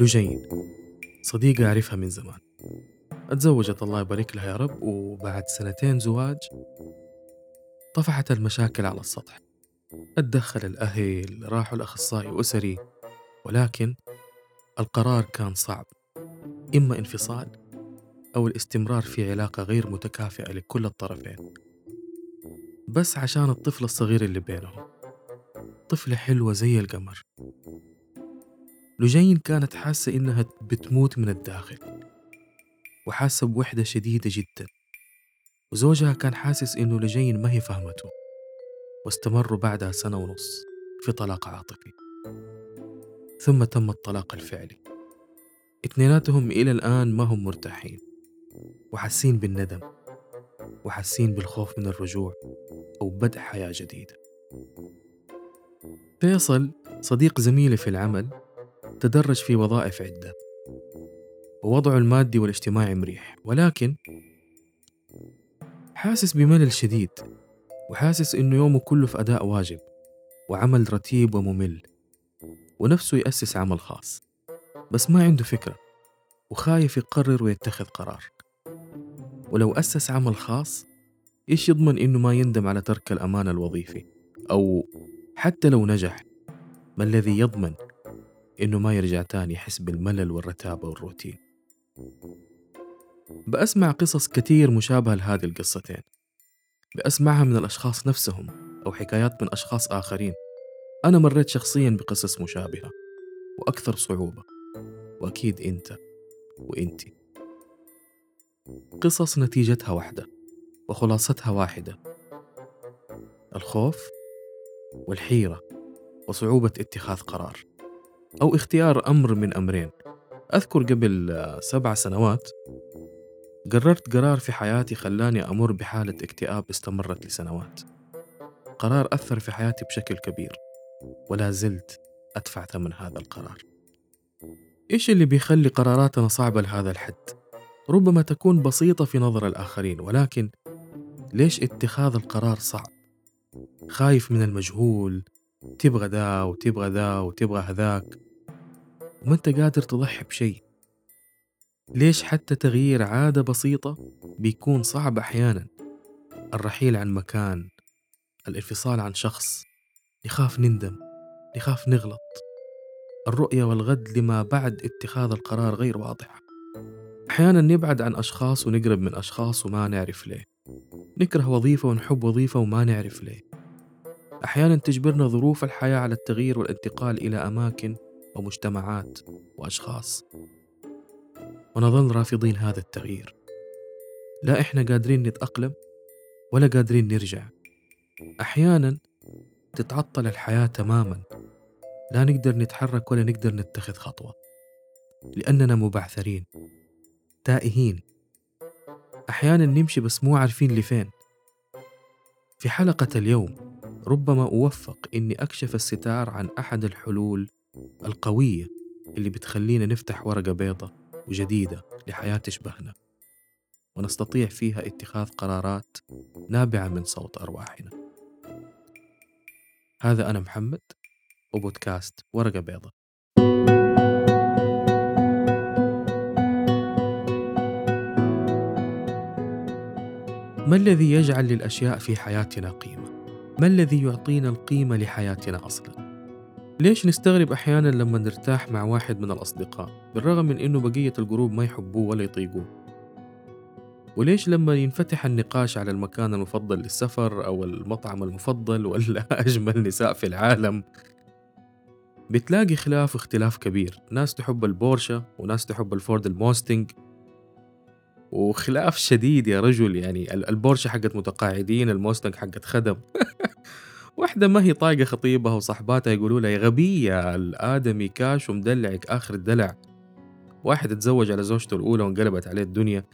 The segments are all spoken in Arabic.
لجين صديقة أعرفها من زمان. أتزوجت الله يبارك لها يا رب وبعد سنتين زواج طفحت المشاكل على السطح. أتدخل الأهل راحوا الأخصائي أسري ولكن القرار كان صعب. إما انفصال أو الاستمرار في علاقة غير متكافئة لكل الطرفين. بس عشان الطفل الصغير اللي بينهم. طفلة حلوة زي القمر. لجين كانت حاسة إنها بتموت من الداخل وحاسة بوحدة شديدة جدا. وزوجها كان حاسس إنه لجين ما هي فهمته واستمروا بعدها سنة ونص في طلاق عاطفي. ثم تم الطلاق الفعلي. اثنيناتهم إلى الآن ما هم مرتاحين وحاسين بالندم وحاسين بالخوف من الرجوع أو بدء حياة جديدة. فيصل صديق زميلي في العمل تدرج في وظائف عدة. ووضعه المادي والاجتماعي مريح ولكن حاسس بملل شديد وحاسس إنه يومه كله في أداء واجب وعمل رتيب وممل ونفسه يأسس عمل خاص. بس ما عنده فكرة وخايف يقرر ويتخذ قرار. ولو أسس عمل خاص إيش يضمن إنه ما يندم على ترك الأمان الوظيفي؟ أو حتى لو نجح ما الذي يضمن إنه ما يرجع تاني يحس بالملل والرتابة والروتين؟ بأسمع قصص كتير مشابهة لهذه القصتين. بأسمعها من الأشخاص نفسهم أو حكايات من أشخاص آخرين. أنا مريت شخصيا بقصص مشابهة وأكثر صعوبة. وأكيد أنت وأنتي قصص نتيجتها واحدة وخلاصتها واحدة. الخوف والحيرة وصعوبة اتخاذ قرار أو اختيار أمر من أمرين أذكر قبل سبع سنوات قررت قرار في حياتي خلاني أمر بحالة اكتئاب استمرت لسنوات قرار أثر في حياتي بشكل كبير ولا زلت أدفع ثمن هذا القرار إيش اللي بيخلي قراراتنا صعبة لهذا الحد؟ ربما تكون بسيطة في نظر الآخرين ولكن ليش اتخاذ القرار صعب؟ خايف من المجهول. تبغى ذا وتبغى ذا وتبغى هذاك. وما أنت قادر تضحي بشيء. ليش حتى تغيير عادة بسيطة بيكون صعب أحيانا؟ الرحيل عن مكان الانفصال عن شخص نخاف نندم نخاف نغلط. الرؤية والغد لما بعد اتخاذ القرار غير واضحة. أحيانا نبعد عن أشخاص ونقرب من أشخاص وما نعرف ليه. نكره وظيفة ونحب وظيفة وما نعرف ليه. أحيانا تجبرنا ظروف الحياة على التغيير والانتقال إلى أماكن ومجتمعات وأشخاص. ونظل رافضين هذا التغيير. لا إحنا قادرين نتأقلم ولا قادرين نرجع. أحيانا تتعطل الحياة تماما. لا نقدر نتحرك ولا نقدر نتخذ خطوة. لأننا مبعثرين تائهين. أحيانا نمشي بس مو عارفين لفين. في حلقة اليوم ربما أوفق إني أكشف الستار عن أحد الحلول القوية اللي بتخلينا نفتح ورقة بيضة وجديدة لحياة تشبهنا. ونستطيع فيها اتخاذ قرارات نابعة من صوت أرواحنا. هذا أنا محمد وبودكاست ورقة بيضة. ما الذي يجعل للأشياء في حياتنا قيمة؟ ما الذي يعطينا القيمة لحياتنا أصلا؟ ليش نستغرب أحيانا لما نرتاح مع واحد من الأصدقاء بالرغم من إنه بقية ال group ما يحبوه ولا يطيقوه وليش لما ينفتح النقاش على المكان المفضل للسفر أو المطعم المفضل ولا أجمل نساء في العالم بتلاقي خلاف واختلاف كبير ناس تحب البورشة وناس تحب الفورد الموستنج وخلاف شديد يا رجل يعني البورشة حقت متقاعدين الموستنج حقت خدم. واحدة ما هي طايقة خطيبها وصحباتها يقولوا لها يا غبية الآدمي كاش ومدلعك آخر الدلع. واحد اتزوج على زوجته الأولى وانقلبت عليه الدنيا.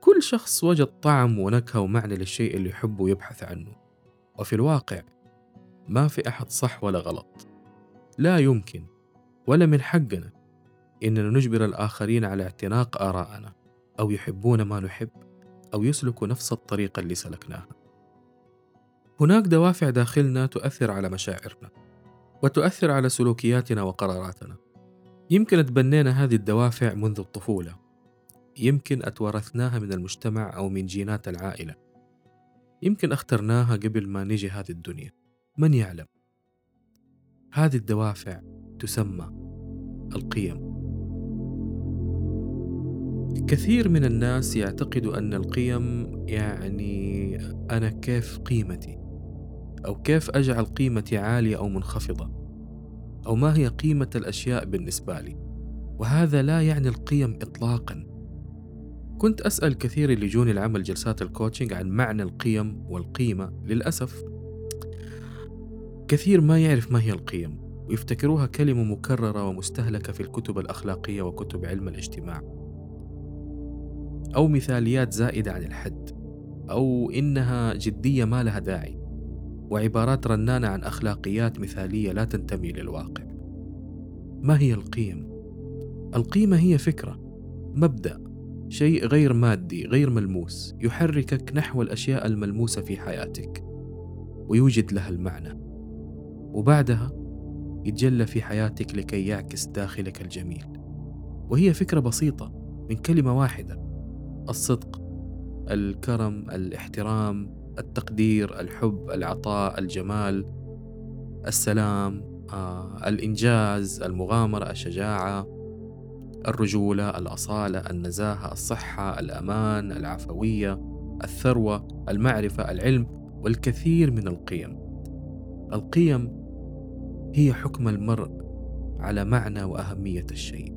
كل شخص وجد طعم ونكهة ومعنى للشيء اللي يحبه ويبحث عنه. وفي الواقع ما في أحد صح ولا غلط. لا يمكن ولا من حقنا إننا نجبر الآخرين على اعتناق آراءنا. أو يحبون ما نحب أو يسلكوا نفس الطريقة اللي سلكناها هناك دوافع داخلنا تؤثر على مشاعرنا وتؤثر على سلوكياتنا وقراراتنا. يمكن تبنينا هذه الدوافع منذ الطفولة. يمكن أتورثناها من المجتمع أو من جينات العائلة. يمكن اخترناها قبل ما نجي هذه الدنيا. من يعلم؟ هذه الدوافع تسمى القيم. كثير من الناس يعتقدوا أن القيم يعني أنا كيف قيمتي؟ أو كيف أجعل قيمتي عالية أو منخفضة؟ أو ما هي قيمة الأشياء بالنسبة لي؟ وهذا لا يعني القيم إطلاقا. كنت أسأل كثير اللي يجوني العمل جلسات الكوتشنج عن معنى القيم والقيمة للأسف كثير ما يعرف ما هي القيم ويفتكروها كلمة مكررة ومستهلكة في الكتب الأخلاقية وكتب علم الاجتماع. أو مثاليات زائدة عن الحد أو إنها جدية ما لها داعي وعبارات رنانة عن أخلاقيات مثالية لا تنتمي للواقع. ما هي القيم؟ القيمة هي فكرة مبدأ شيء غير مادي غير ملموس يحركك نحو الأشياء الملموسة في حياتك ويوجد لها المعنى. وبعدها يتجلى في حياتك لكي يعكس داخلك الجميل. وهي فكرة بسيطة من كلمة واحدة. الصدق الكرم الاحترام التقدير الحب العطاء الجمال السلام آه، الإنجاز المغامرة الشجاعة الرجولة الأصالة النزاهة الصحة الأمان العفوية الثروة المعرفة العلم والكثير من القيم. القيم هي حكم المرء على معنى وأهمية الشيء.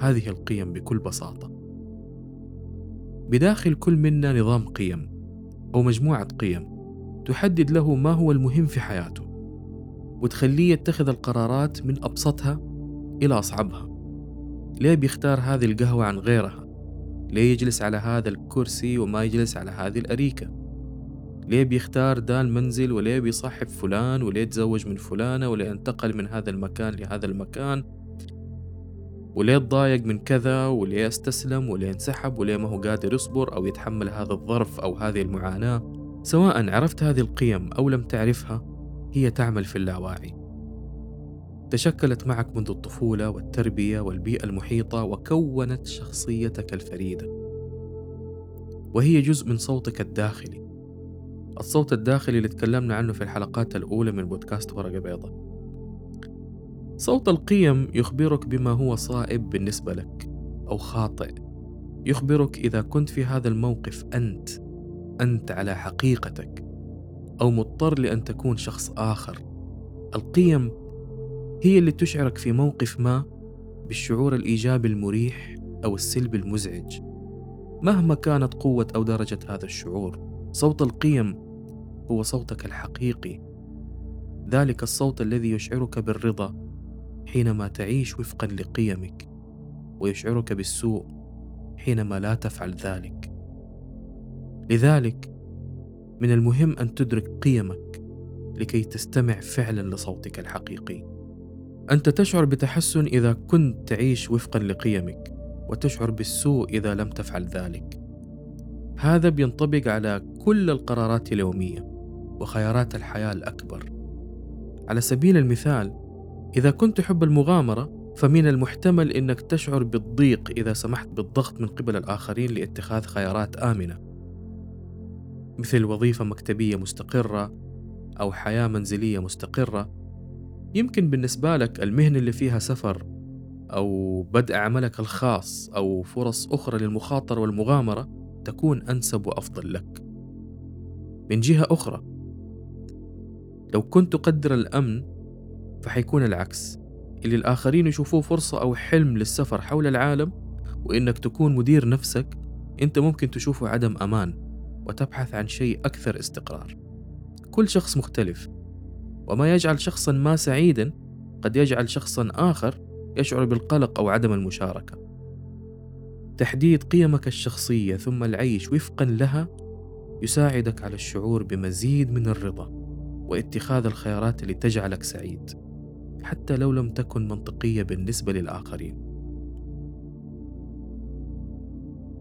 هذه القيم بكل بساطة. بداخل كل منا نظام قيم أو مجموعة قيم تحدد له ما هو المهم في حياته وتخليه يتخذ القرارات من أبسطها إلى أصعبها. ليه بيختار هذه القهوة عن غيرها؟ ليه يجلس على هذا الكرسي وما يجلس على هذه الأريكة؟ ليه بيختار دا المنزل وليه بيصاحب فلان وليه يتزوج من فلانة وليه انتقل من هذا المكان لهذا المكان؟ وليه تضايق من كذا وليه استسلم وليه انسحب وليه ما هو قادر يصبر أو يتحمل هذا الظرف أو هذه المعاناة. سواء عرفت هذه القيم أو لم تعرفها هي تعمل في اللاواعي تشكلت معك منذ الطفولة والتربية والبيئة المحيطة وكونت شخصيتك الفريدة. وهي جزء من صوتك الداخلي. الصوت الداخلي اللي تكلمنا عنه في الحلقات الأولى من بودكاست ورقة بيضة صوت القيم يخبرك بما هو صائب بالنسبة لك أو خاطئ. يخبرك إذا كنت في هذا الموقف أنت أنت على حقيقتك أو مضطر لأن تكون شخص آخر. القيم هي اللي تشعرك في موقف ما بالشعور الإيجابي المريح أو السلبي المزعج. مهما كانت قوة أو درجة هذا الشعور صوت القيم هو صوتك الحقيقي. ذلك الصوت الذي يشعرك بالرضا حينما تعيش وفقا لقيمك ويشعرك بالسوء حينما لا تفعل ذلك. لذلك من المهم أن تدرك قيمك لكي تستمع فعلا لصوتك الحقيقي. أنت تشعر بتحسن إذا كنت تعيش وفقا لقيمك وتشعر بالسوء إذا لم تفعل ذلك. هذا بينطبق على كل القرارات اليومية وخيارات الحياة الأكبر. على سبيل المثال إذا كنت تحب المغامرة فمن المحتمل أنك تشعر بالضيق إذا سمحت بالضغط من قبل الآخرين لاتخاذ خيارات آمنة مثل وظيفة مكتبية مستقرة أو حياة منزلية مستقرة. يمكن بالنسبة لك المهنة اللي فيها سفر أو بدء عملك الخاص أو فرص أخرى للمخاطرة والمغامرة تكون أنسب وأفضل لك. من جهة أخرى لو كنت تقدر الأمن فحيكون العكس. اللي الآخرين يشوفوه فرصة أو حلم للسفر حول العالم وإنك تكون مدير نفسك أنت ممكن تشوفه عدم أمان وتبحث عن شيء أكثر استقرار. كل شخص مختلف وما يجعل شخصا ما سعيدا قد يجعل شخصا آخر يشعر بالقلق أو عدم المشاركة. تحديد قيمك الشخصية ثم العيش وفقا لها يساعدك على الشعور بمزيد من الرضا واتخاذ الخيارات اللي تجعلك سعيد. حتى لو لم تكن منطقية بالنسبة للآخرين.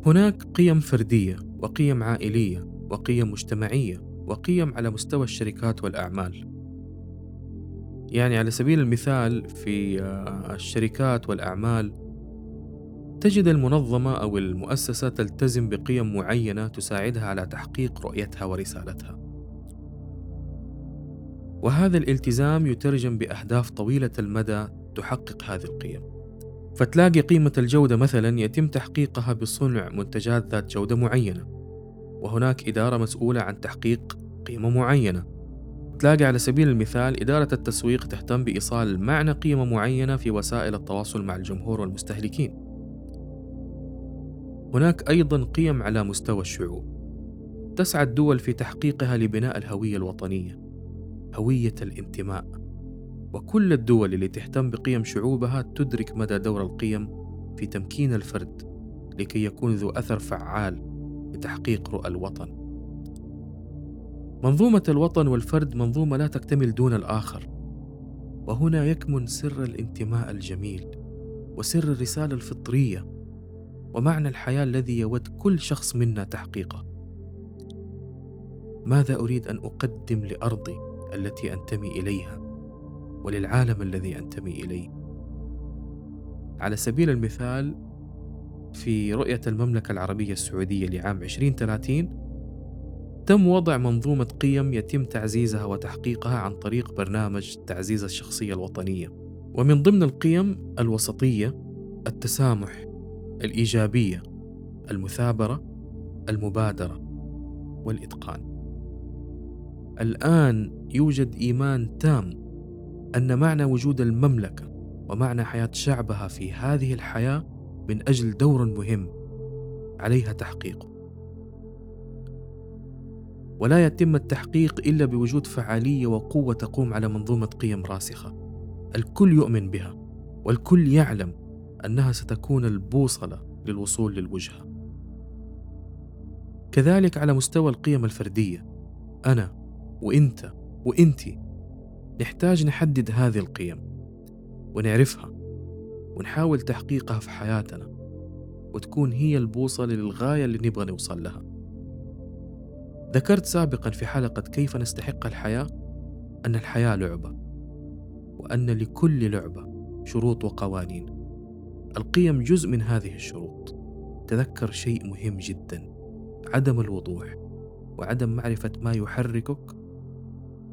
هناك قيم فردية وقيم عائلية وقيم مجتمعية وقيم على مستوى الشركات والأعمال يعني على سبيل المثال في آه، الشركات والأعمال تجد المنظمة أو المؤسسة تلتزم بقيم معينة تساعدها على تحقيق رؤيتها ورسالتها. وهذا الالتزام يترجم بأهداف طويلة المدى تحقق هذه القيم. فتلاقي قيمة الجودة مثلا يتم تحقيقها بصنع منتجات ذات جودة معينة، وهناك إدارة مسؤولة عن تحقيق قيمة معينة. تلاقي على سبيل المثال إدارة التسويق تهتم بإيصال معنى قيمة معينة في وسائل التواصل مع الجمهور والمستهلكين. هناك أيضا قيم على مستوى الشعوب تسعى الدول في تحقيقها لبناء الهوية الوطنية هوية الانتماء. وكل الدول اللي تهتم بقيم شعوبها تدرك مدى دور القيم في تمكين الفرد لكي يكون ذو أثر فعال لتحقيق رؤى الوطن. منظومة الوطن والفرد منظومة لا تكتمل دون الآخر. وهنا يكمن سر الانتماء الجميل وسر الرسالة الفطرية ومعنى الحياة الذي يود كل شخص منا تحقيقه. ماذا أريد أن أقدم لأرضي؟ التي أنتمي إليها وللعالم الذي أنتمي إليه؟ على سبيل المثال في رؤية المملكة العربية السعودية لعام 2030 تم وضع منظومة قيم يتم تعزيزها وتحقيقها عن طريق برنامج تعزيز الشخصية الوطنية ومن ضمن القيم الوسطية التسامح الإيجابية المثابرة المبادرة والإتقان الآن يوجد إيمان تام أن معنى وجود المملكة ومعنى حياة شعبها في هذه الحياة من أجل دور مهم عليها تحقيقه ولا يتم التحقيق إلا بوجود فعالية وقوة تقوم على منظومة قيم راسخة الكل يؤمن بها والكل يعلم أنها ستكون البوصلة للوصول للوجهة. كذلك على مستوى القيم الفردية، أنا وإنت وإنتي نحتاج نحدد هذه القيم ونعرفها ونحاول تحقيقها في حياتنا وتكون هي البوصلة للغاية اللي نبغى نوصل لها. ذكرت سابقا في حلقة كيف نستحق الحياة أن الحياة لعبة وأن لكل لعبة شروط وقوانين القيم جزء من هذه الشروط تذكر شيء مهم جدا عدم الوضوح وعدم معرفة ما يحركك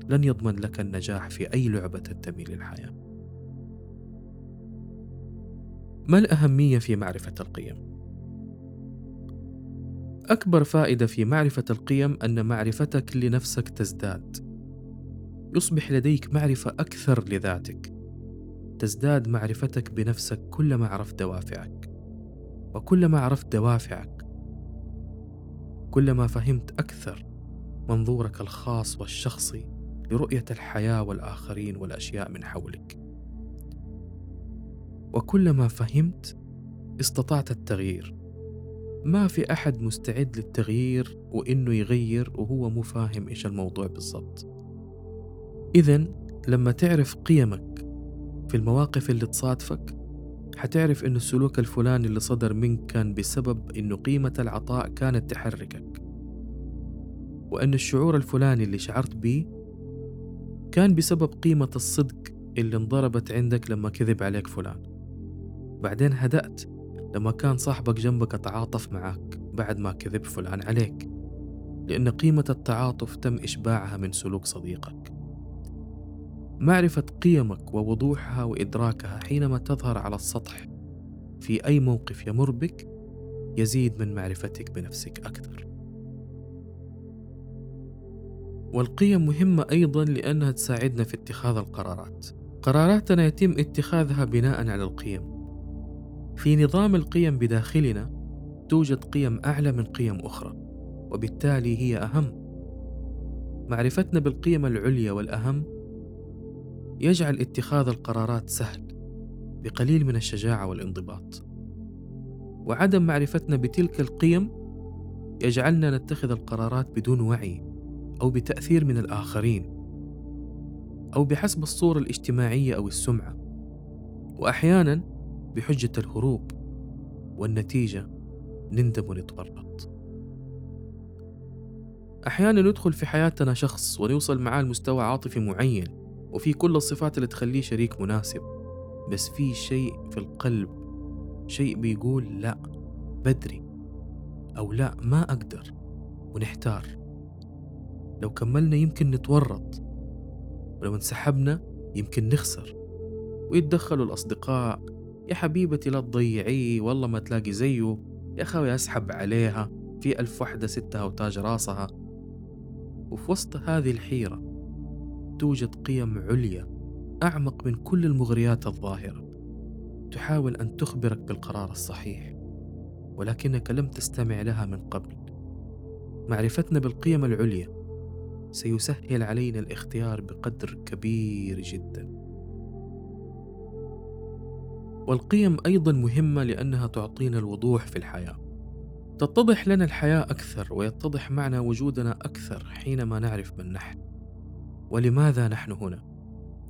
لن يضمن لك النجاح في أي لعبة تنتمي للحياة. ما الأهمية في معرفة القيم؟ أكبر فائدة في معرفة القيم أن معرفتك لنفسك تزداد. يصبح لديك معرفة أكثر لذاتك. تزداد معرفتك بنفسك كلما عرفت دوافعك وكلما عرفت دوافعك كلما فهمت أكثر منظورك الخاص والشخصي لرؤيه الحياة والآخرين والأشياء من حولك. وكلما فهمت استطعت التغيير. ما في أحد مستعد للتغيير وإنه يغير وهو مو فاهم إيش الموضوع بالضبط. اذا لما تعرف قيمك في المواقف اللي تصادفك حتعرف إنه السلوك الفلاني اللي صدر منك كان بسبب إنه قيمة العطاء كانت تحركك. وأن الشعور الفلاني اللي شعرت بيه كان بسبب قيمة الصدق اللي انضربت عندك لما كذب عليك فلان بعدين هدأت لما كان صاحبك جنبك تعاطف معك بعد ما كذب فلان عليك لأن قيمة التعاطف تم إشباعها من سلوك صديقك معرفة قيمك ووضوحها وإدراكها حينما تظهر على السطح في أي موقف يمر بك يزيد من معرفتك بنفسك أكثر. والقيم مهمة أيضا لأنها تساعدنا في اتخاذ القرارات. قراراتنا يتم اتخاذها بناء على القيم. في نظام القيم بداخلنا توجد قيم أعلى من قيم أخرى، وبالتالي هي أهم. معرفتنا بالقيم العليا والأهم يجعل اتخاذ القرارات سهل بقليل من الشجاعة والانضباط وعدم معرفتنا بتلك القيم يجعلنا نتخذ القرارات بدون وعي أو بتأثير من الآخرين أو بحسب الصورة الاجتماعية أو السمعة وأحيانا بحجة الهروب والنتيجة نندم ونتورط. أحيانا ندخل في حياتنا شخص ونوصل معاه لمستوى عاطفي معين وفي كل الصفات اللي تخليه شريك مناسب بس في شيء في القلب شيء بيقول لا بدري أو لا ما أقدر ونحتار. لو كملنا يمكن نتورط. ولو انسحبنا يمكن نخسر. ويتدخلوا الأصدقاء يا حبيبتي لا تضيعيه والله ما تلاقي زيه. يا أخوي أسحب عليها في ألف وحدة ستها وتاج راسها. وفي وسط هذه الحيرة توجد قيم عليا أعمق من كل المغريات الظاهرة تحاول أن تخبرك بالقرار الصحيح ولكنك لم تستمع لها من قبل. معرفتنا بالقيم العليا سيسهل علينا الاختيار بقدر كبير جدا. والقيم أيضا مهمة لأنها تعطينا الوضوح في الحياة. تتضح لنا الحياة أكثر ويتضح معنا وجودنا أكثر حينما نعرف من نحن ولماذا نحن هنا.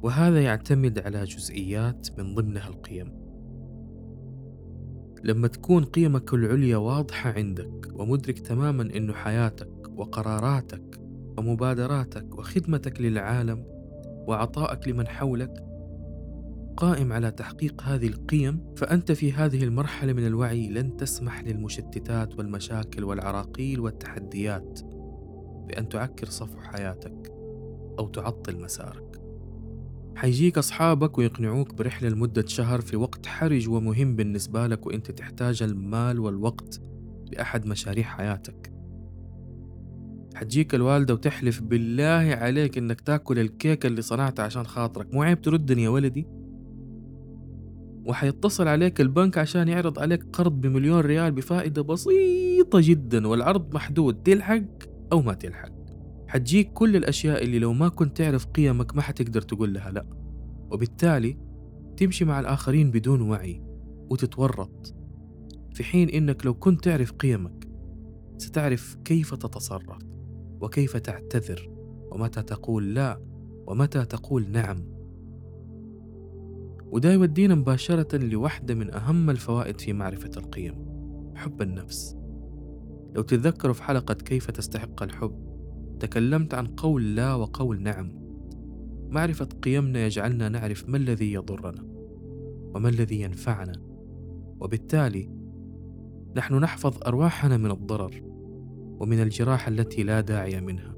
وهذا يعتمد على جزئيات من ضمنها القيم. لما تكون قيمك العليا واضحة عندك ومدرك تماما أنه حياتك وقراراتك ومبادراتك وخدمتك للعالم وعطائك لمن حولك قائم على تحقيق هذه القيم فأنت في هذه المرحلة من الوعي لن تسمح للمشتتات والمشاكل والعراقيل والتحديات بأن تعكر صفو حياتك أو تعطل مسارك. حيجيك أصحابك ويقنعوك برحلة لمدة شهر في وقت حرج ومهم بالنسبة لك وإنت تحتاج المال والوقت لأحد مشاريع حياتك. حتجيك الوالدة وتحلف بالله عليك إنك تاكل الكيكة اللي صنعتها عشان خاطرك. مو عيب تردني يا ولدي؟ وحيتصل عليك البنك عشان يعرض عليك قرض بمليون ريال بفائدة بسيطة جدا والعرض محدود تلحق أو ما تلحق. حتجيك كل الأشياء اللي لو ما كنت تعرف قيمك ما حتقدر تقول لها لأ. وبالتالي تمشي مع الآخرين بدون وعي وتتورط. في حين إنك لو كنت تعرف قيمك ستعرف كيف تتصرف. وكيف تعتذر؟ ومتى تقول لا؟ ومتى تقول نعم؟ وده يودينا مباشرة لوحدة من أهم الفوائد في معرفة القيم حب النفس. لو تتذكروا في حلقة كيف تستحق الحب تكلمت عن قول لا وقول نعم. معرفة قيمنا يجعلنا نعرف ما الذي يضرنا وما الذي ينفعنا. وبالتالي نحن نحفظ أرواحنا من الضرر. ومن الجراح التي لا داعي منها.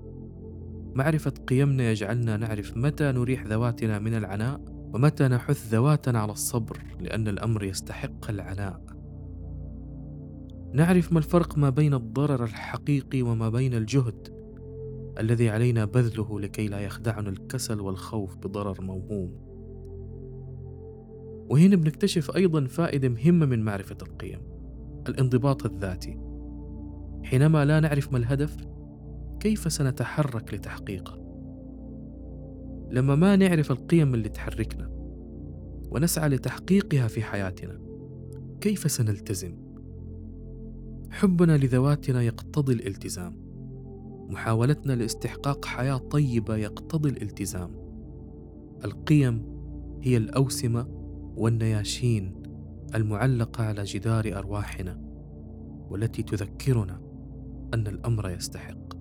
معرفة قيمنا يجعلنا نعرف متى نريح ذواتنا من العناء ومتى نحث ذواتنا على الصبر لأن الأمر يستحق العناء. نعرف ما الفرق ما بين الضرر الحقيقي وما بين الجهد الذي علينا بذله لكي لا يخدعنا الكسل والخوف بضرر موهوم. وهنا بنكتشف أيضا فائدة مهمة من معرفة القيم الانضباط الذاتي. حينما لا نعرف ما الهدف كيف سنتحرك لتحقيقه؟ لما ما نعرف القيم اللي تحركنا ونسعى لتحقيقها في حياتنا كيف سنلتزم؟ حبنا لذواتنا يقتضي الالتزام. محاولتنا لاستحقاق حياة طيبة يقتضي الالتزام. القيم هي الأوسمة والنياشين المعلقة على جدار أرواحنا والتي تذكرنا. أن الأمر يستحق.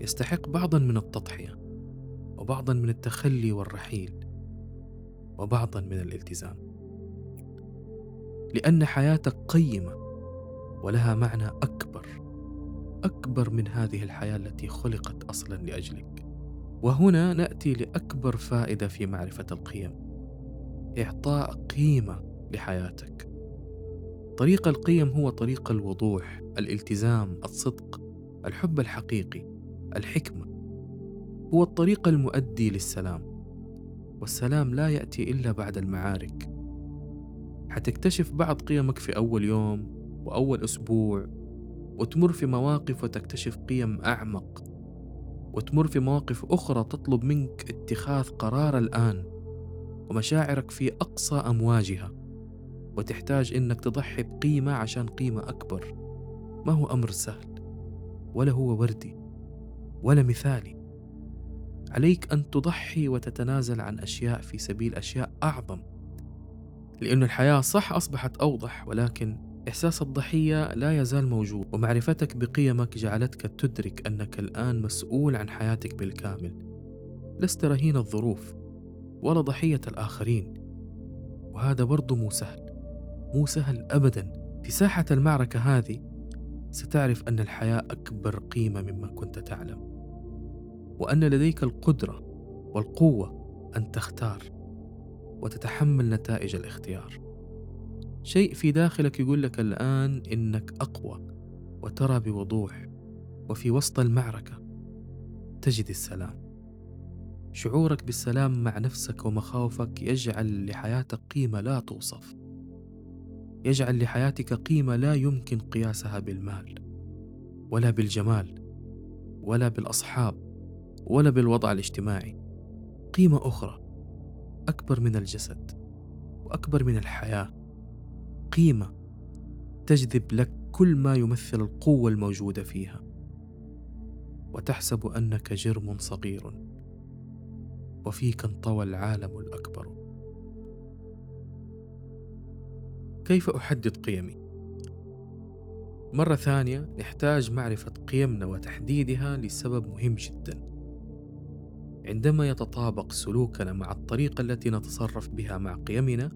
يستحق بعضا من التضحية وبعضا من التخلي والرحيل وبعضا من الالتزام. لأن حياتك قيمة ولها معنى أكبر أكبر من هذه الحياة التي خلقت أصلا لأجلك وهنا نأتي لأكبر فائدة في معرفة القيم إعطاء قيمة لحياتك طريق القيم هو طريق الوضوح الالتزام الصدق الحب الحقيقي الحكمة. هو الطريق المؤدي للسلام والسلام لا يأتي إلا بعد المعارك. حتكتشف بعض قيمك في أول يوم وأول أسبوع وتمر في مواقف وتكتشف قيم أعمق وتمر في مواقف أخرى تطلب منك اتخاذ قرار الآن ومشاعرك في أقصى أمواجها. وتحتاج إنك تضحي بقيمة عشان قيمة أكبر. ما هو أمر سهل ولا هو وردي ولا مثالي. عليك أن تضحي وتتنازل عن أشياء في سبيل أشياء أعظم لأن الحياة صح أصبحت أوضح ولكن إحساس الضحية لا يزال موجود ومعرفتك بقيمك جعلتك تدرك أنك الآن مسؤول عن حياتك بالكامل. لست رهين الظروف ولا ضحية الآخرين وهذا برضو مو سهل. مو سهل أبدا. في ساحة المعركة هذه ستعرف أن الحياة أكبر قيمة مما كنت تعلم وأن لديك القدرة والقوة أن تختار وتتحمل نتائج الاختيار. شيء في داخلك يقول لك الآن إنك أقوى وترى بوضوح وفي وسط المعركة تجد السلام. شعورك بالسلام مع نفسك ومخاوفك يجعل لحياتك قيمة لا توصف. يجعل لحياتك قيمة لا يمكن قياسها بالمال ولا بالجمال ولا بالأصحاب ولا بالوضع الاجتماعي. قيمة أخرى أكبر من الجسد وأكبر من الحياة. قيمة تجذب لك كل ما يمثل القوة الموجودة فيها. وتحسب أنك جرم صغير. وفيك انطوى العالم الأكبر. كيف أحدد قيمي؟ مرة ثانية نحتاج معرفة قيمنا وتحديدها لسبب مهم جدا. عندما يتطابق سلوكنا مع الطريقة التي نتصرف بها مع قيمنا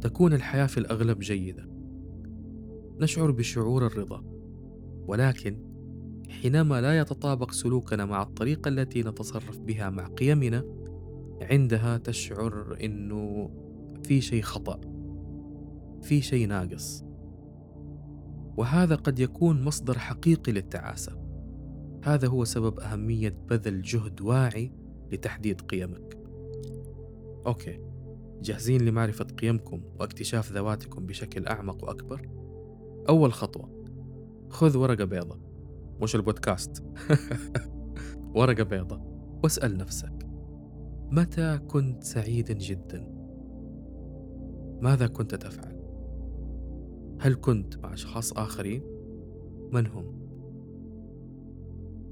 تكون الحياة في الأغلب جيدة. نشعر بشعور الرضا ولكن حينما لا يتطابق سلوكنا مع الطريقة التي نتصرف بها مع قيمنا عندها تشعر إنه في شيء خطأ. في شيء ناقص. وهذا قد يكون مصدر حقيقي للتعاسة. هذا هو سبب أهمية بذل جهد واعي لتحديد قيمك. أوكي. جاهزين لمعرفة قيمكم واكتشاف ذواتكم بشكل أعمق وأكبر؟ أول خطوة. خذ ورقة بيضة. مش البودكاست. ورقة بيضة. واسأل نفسك. متى كنت سعيدا جدا؟ ماذا كنت تفعل؟ هل كنت مع أشخاص آخرين؟ من هم؟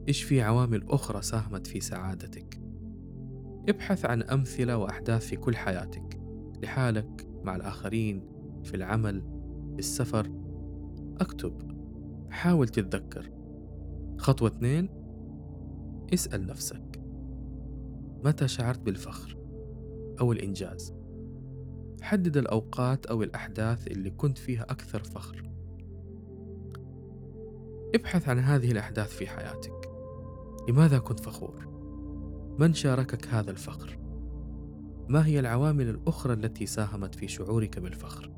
إيش في عوامل أخرى ساهمت في سعادتك؟ ابحث عن أمثلة وأحداث في كل حياتك لحالك مع الآخرين في العمل في السفر اكتب حاول تتذكر خطوة اثنين اسأل نفسك متى شعرت بالفخر أو الإنجاز حدد الأوقات أو الأحداث اللي كنت فيها أكثر فخر ابحث عن هذه الأحداث في حياتك لماذا كنت فخور؟ من شاركك هذا الفخر؟ ما هي العوامل الأخرى التي ساهمت في شعورك بالفخر؟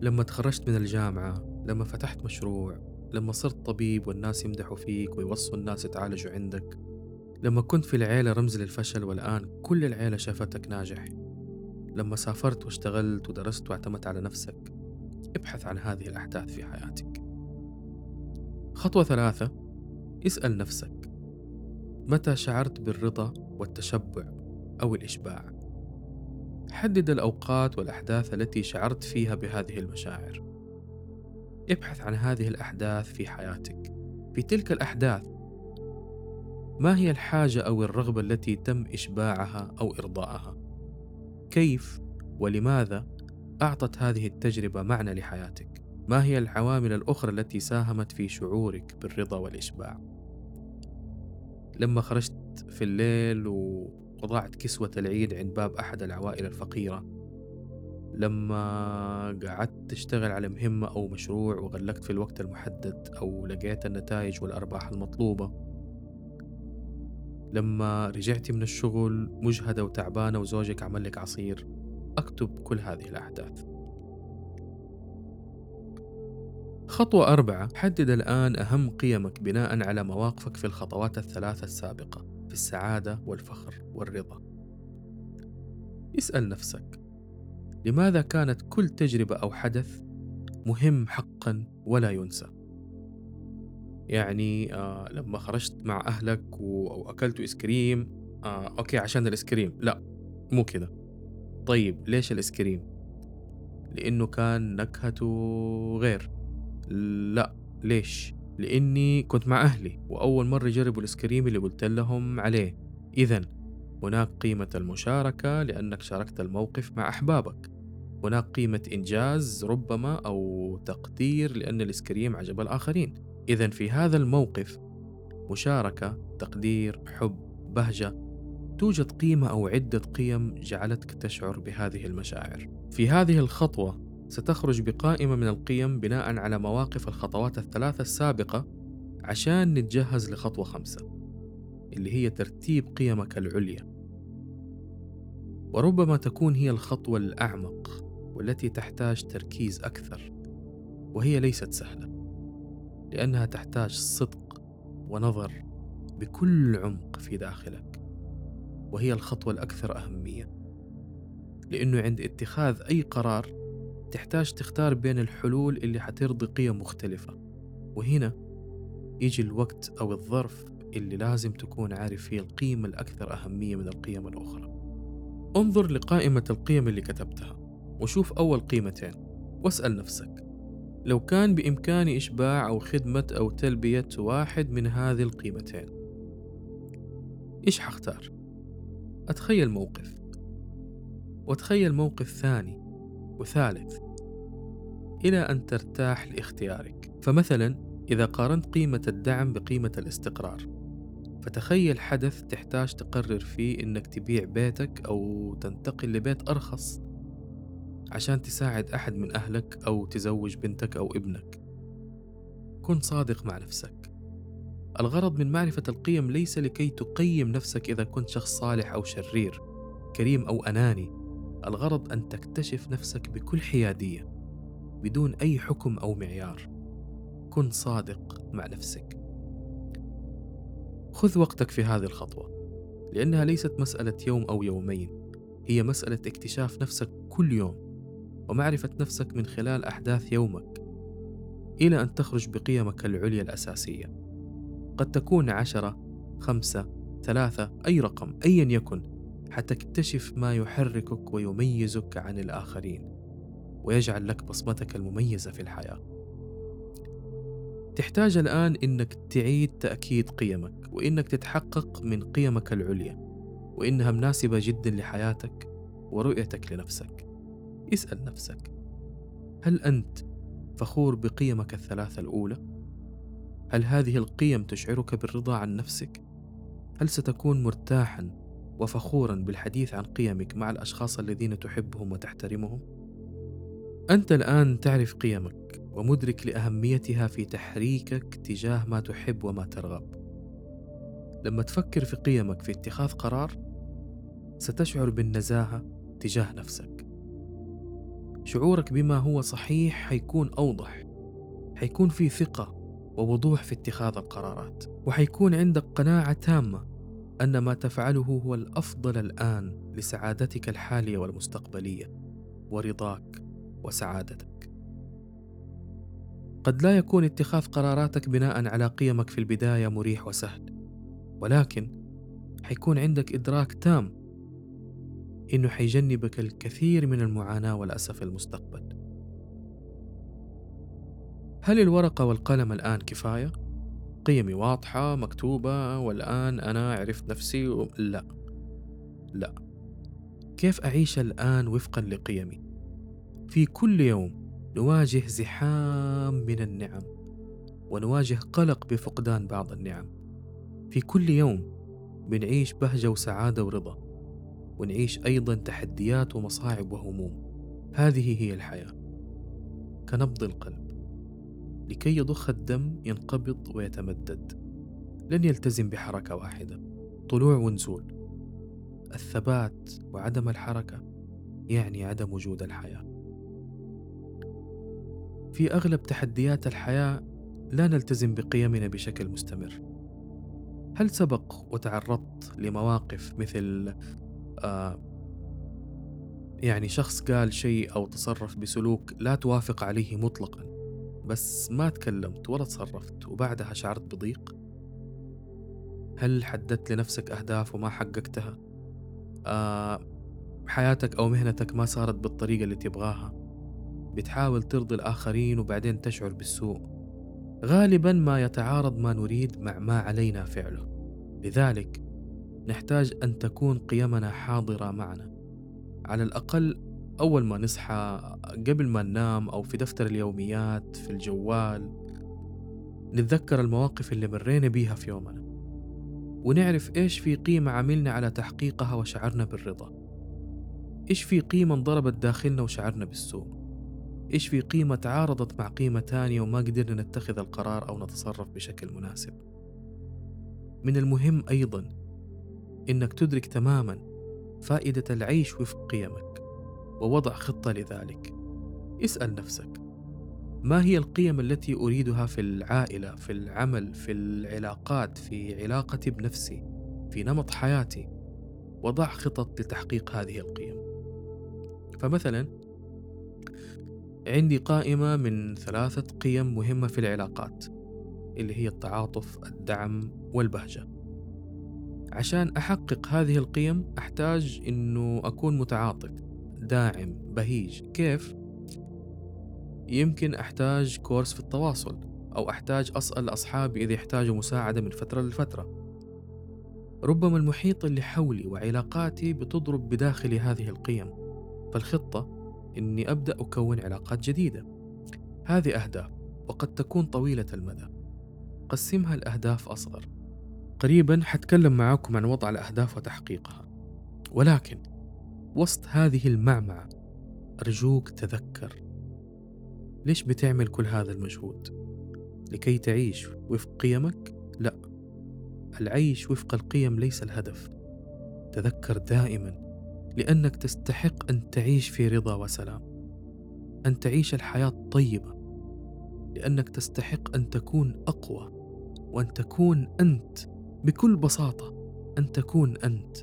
لما تخرجت من الجامعة، لما فتحت مشروع، لما صرت طبيب والناس يمدحوا فيك ويوصوا الناس يتعالجوا عندك، لما كنت في العيلة رمز للفشل والآن كل العيلة شافتك ناجح، لما سافرت واشتغلت ودرست واعتمدت على نفسك، ابحث عن هذه الأحداث في حياتك. خطوة ثلاثة اسأل نفسك متى شعرت بالرضا والتشبع أو الإشباع؟ حدد الأوقات والأحداث التي شعرت فيها بهذه المشاعر. ابحث عن هذه الأحداث في حياتك. في تلك الأحداث ما هي الحاجة أو الرغبة التي تم إشباعها أو إرضاءها؟ كيف ولماذا أعطت هذه التجربة معنى لحياتك؟ ما هي العوامل الأخرى التي ساهمت في شعورك بالرضا والإشباع؟ لما خرجت في الليل وضعت كسوة العيد عند باب أحد العوائل الفقيرة لما قعدت تشتغل على مهمة أو مشروع وغلقت في الوقت المحدد أو لقيت النتائج والأرباح المطلوبة لما رجعتي من الشغل مجهدة وتعبانة وزوجك عمل لك عصير أكتب كل هذه الأحداث. خطوة أربعة حدد الآن أهم قيمك بناء على مواقفك في الخطوات الثلاثة السابقة في السعادة والفخر والرضا. اسأل نفسك لماذا كانت كل تجربة أو حدث مهم حقا ولا ينسى؟ يعني آه لما خرجت مع أهلك وأكلتوا إسكريم آه okay عشان الإسكريم لا مو كده. طيب ليش الإسكريم لأنه كان نكهته غير. لا ليش؟ لأني كنت مع أهلي وأول مرة جربوا الإسكريم اللي قلت لهم عليه. إذا هناك قيمة المشاركة لأنك شاركت الموقف مع أحبابك. هناك قيمة إنجاز ربما أو تقدير لأن الإسكريم عجب الآخرين. إذا في هذا الموقف مشاركة تقدير حب بهجة توجد قيمة أو عدة قيم جعلتك تشعر بهذه المشاعر. في هذه الخطوة ستخرج بقائمة من القيم بناء على مواقف الخطوات الثلاثة السابقة عشان نتجهز لخطوة خمسة اللي هي ترتيب قيمك العليا. وربما تكون هي الخطوة الأعمق والتي تحتاج تركيز أكثر وهي ليست سهلة. لأنها تحتاج صدق ونظر بكل عمق في داخلك وهي الخطوة الأكثر أهمية. لأنه عند اتخاذ أي قرار تحتاج تختار بين الحلول اللي حترضي قيم مختلفة وهنا يجي الوقت أو الظرف اللي لازم تكون عارف فيه القيمة الأكثر أهمية من القيم الأخرى. انظر لقائمة القيم اللي كتبتها وشوف أول قيمتين واسأل نفسك لو كان بإمكاني إشباع أو خدمة أو تلبية واحد من هذه القيمتين. إيش حختار؟ أتخيل موقف. وتخيل موقف ثاني وثالث. إلى أن ترتاح لاختيارك. فمثلا إذا قارنت قيمة الدعم بقيمة الاستقرار. فتخيل حدث تحتاج تقرر فيه إنك تبيع بيتك أو تنتقل لبيت أرخص. عشان تساعد أحد من أهلك أو تزوج بنتك أو ابنك. كن صادق مع نفسك. الغرض من معرفة القيم ليس لكي تقيم نفسك إذا كنت شخص صالح أو شرير كريم أو أناني. الغرض أن تكتشف نفسك بكل حيادية بدون أي حكم أو معيار. كن صادق مع نفسك. خذ وقتك في هذه الخطوة لأنها ليست مسألة يوم أو يومين هي مسألة اكتشاف نفسك كل يوم. ومعرفة نفسك من خلال أحداث يومك إلى أن تخرج بقيمك العليا الأساسية. قد تكون عشرة خمسة ثلاثة أي رقم أيا يكن حتكتشف ما يحركك ويميزك عن الآخرين ويجعل لك بصمتك المميزة في الحياة. تحتاج الآن إنك تعيد تأكيد قيمك وإنك تتحقق من قيمك العليا وإنها مناسبة جدا لحياتك ورؤيتك لنفسك. اسأل نفسك هل أنت فخور بقيمك الثلاثة الأولى؟ هل هذه القيم تشعرك بالرضا عن نفسك؟ هل ستكون مرتاحا وفخورا بالحديث عن قيمك مع الأشخاص الذين تحبهم وتحترمهم؟ أنت الآن تعرف قيمك ومدرك لأهميتها في تحريكك تجاه ما تحب وما ترغب. لما تفكر في قيمك في اتخاذ قرار ستشعر بالنزاهة تجاه نفسك. شعورك بما هو صحيح حيكون أوضح، حيكون في ثقة ووضوح في اتخاذ القرارات، وحيكون عندك قناعة تامة أن ما تفعله هو الأفضل الآن لسعادتك الحالية والمستقبلية ورضاك وسعادتك. قد لا يكون اتخاذ قراراتك بناء على قيمك في البداية مريح وسهل، ولكن حيكون عندك إدراك تام إنه حيجنبك الكثير من المعاناة والأسف في المستقبل. هل الورقة والقلم الآن كفاية؟ قيمي واضحة مكتوبة والآن أنا عرفت نفسي و... لا. لا. كيف أعيش الآن وفقا لقيمي؟ في كل يوم نواجه زحام من النعم ونواجه قلق بفقدان بعض النعم. في كل يوم بنعيش بهجة وسعادة ورضا. ونعيش أيضا تحديات ومصاعب وهموم. هذه هي الحياة. كنبض القلب. لكي يضخ الدم ينقبض ويتمدد. لن يلتزم بحركة واحدة. طلوع ونزول. الثبات وعدم الحركة يعني عدم وجود الحياة. في أغلب تحديات الحياة لا نلتزم بقيمنا بشكل مستمر. هل سبق وتعرضت لمواقف مثل آه يعني شخص قال شيء أو تصرف بسلوك لا توافق عليه مطلقا بس ما تكلمت ولا تصرفت وبعدها شعرت بضيق؟ هل حددت لنفسك أهداف وما حققتها؟ آه حياتك أو مهنتك ما صارت بالطريقة اللي تبغاها؟ بتحاول ترضي الآخرين وبعدين تشعر بالسوء؟ غالبا ما يتعارض ما نريد مع ما علينا فعله. لذلك نحتاج أن تكون قيمنا حاضرة معنا. على الأقل أول ما نصحى قبل ما ننام أو في دفتر اليوميات في الجوال نتذكر المواقف اللي مرينا بيها في يومنا. ونعرف إيش في قيمة عملنا على تحقيقها وشعرنا بالرضا. إيش في قيمة انضربت داخلنا وشعرنا بالسوء؟ إيش في قيمة تعارضت مع قيمة تانية وما قدرنا نتخذ القرار أو نتصرف بشكل مناسب؟ من المهم أيضا إنك تدرك تماما فائدة العيش وفق قيمك ووضع خطة لذلك. اسأل نفسك ما هي القيم التي أريدها في العائلة في العمل في العلاقات في علاقتي بنفسي في نمط حياتي؟ وضع خطط لتحقيق هذه القيم. فمثلا عندي قائمة من ثلاثة قيم مهمة في العلاقات اللي هي التعاطف الدعم والبهجة. عشان أحقق هذه القيم أحتاج أنه أكون متعاطف داعم بهيج. كيف؟ يمكن أحتاج كورس في التواصل أو أحتاج أسأل أصحابي إذا يحتاجوا مساعدة من فترة لفترة. ربما المحيط اللي حولي وعلاقاتي بتضرب بداخلي هذه القيم. فالخطة إني أبدأ أكون علاقات جديدة. هذه أهداف وقد تكون طويلة المدى. قسمها لأهداف أصغر. قريبا حتكلم معاكم عن وضع الأهداف وتحقيقها ولكن وسط هذه المعمعة أرجوك تذكر ليش بتعمل كل هذا المجهود؟ لكي تعيش وفق قيمك؟ لا العيش وفق القيم ليس الهدف تذكر دائما لأنك تستحق أن تعيش في رضا وسلام أن تعيش الحياة الطيبة لأنك تستحق أن تكون أقوى وأن تكون أنت بكل بساطة أن تكون أنت.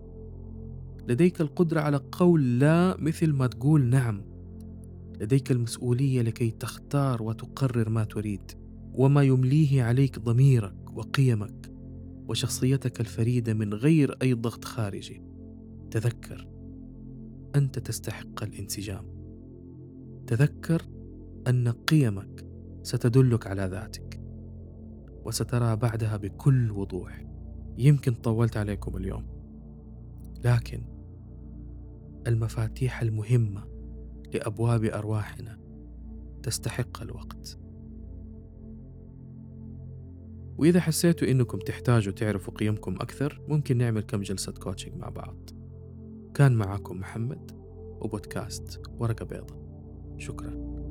لديك القدرة على قول لا مثل ما تقول نعم. لديك المسؤولية لكي تختار وتقرر ما تريد وما يمليه عليك ضميرك وقيمك وشخصيتك الفريدة من غير أي ضغط خارجي. تذكر أنت تستحق الانسجام. تذكر أن قيمك ستدلك على ذاتك وسترى بعدها بكل وضوح. يمكن طولت عليكم اليوم. لكن المفاتيح المهمة لأبواب أرواحنا تستحق الوقت. وإذا حسيتوا إنكم تحتاجوا تعرفوا قيمكم أكثر ممكن نعمل كم جلسة كوتشنج مع بعض. كان معكم محمد وبودكاست ورقة بيضاء شكرا.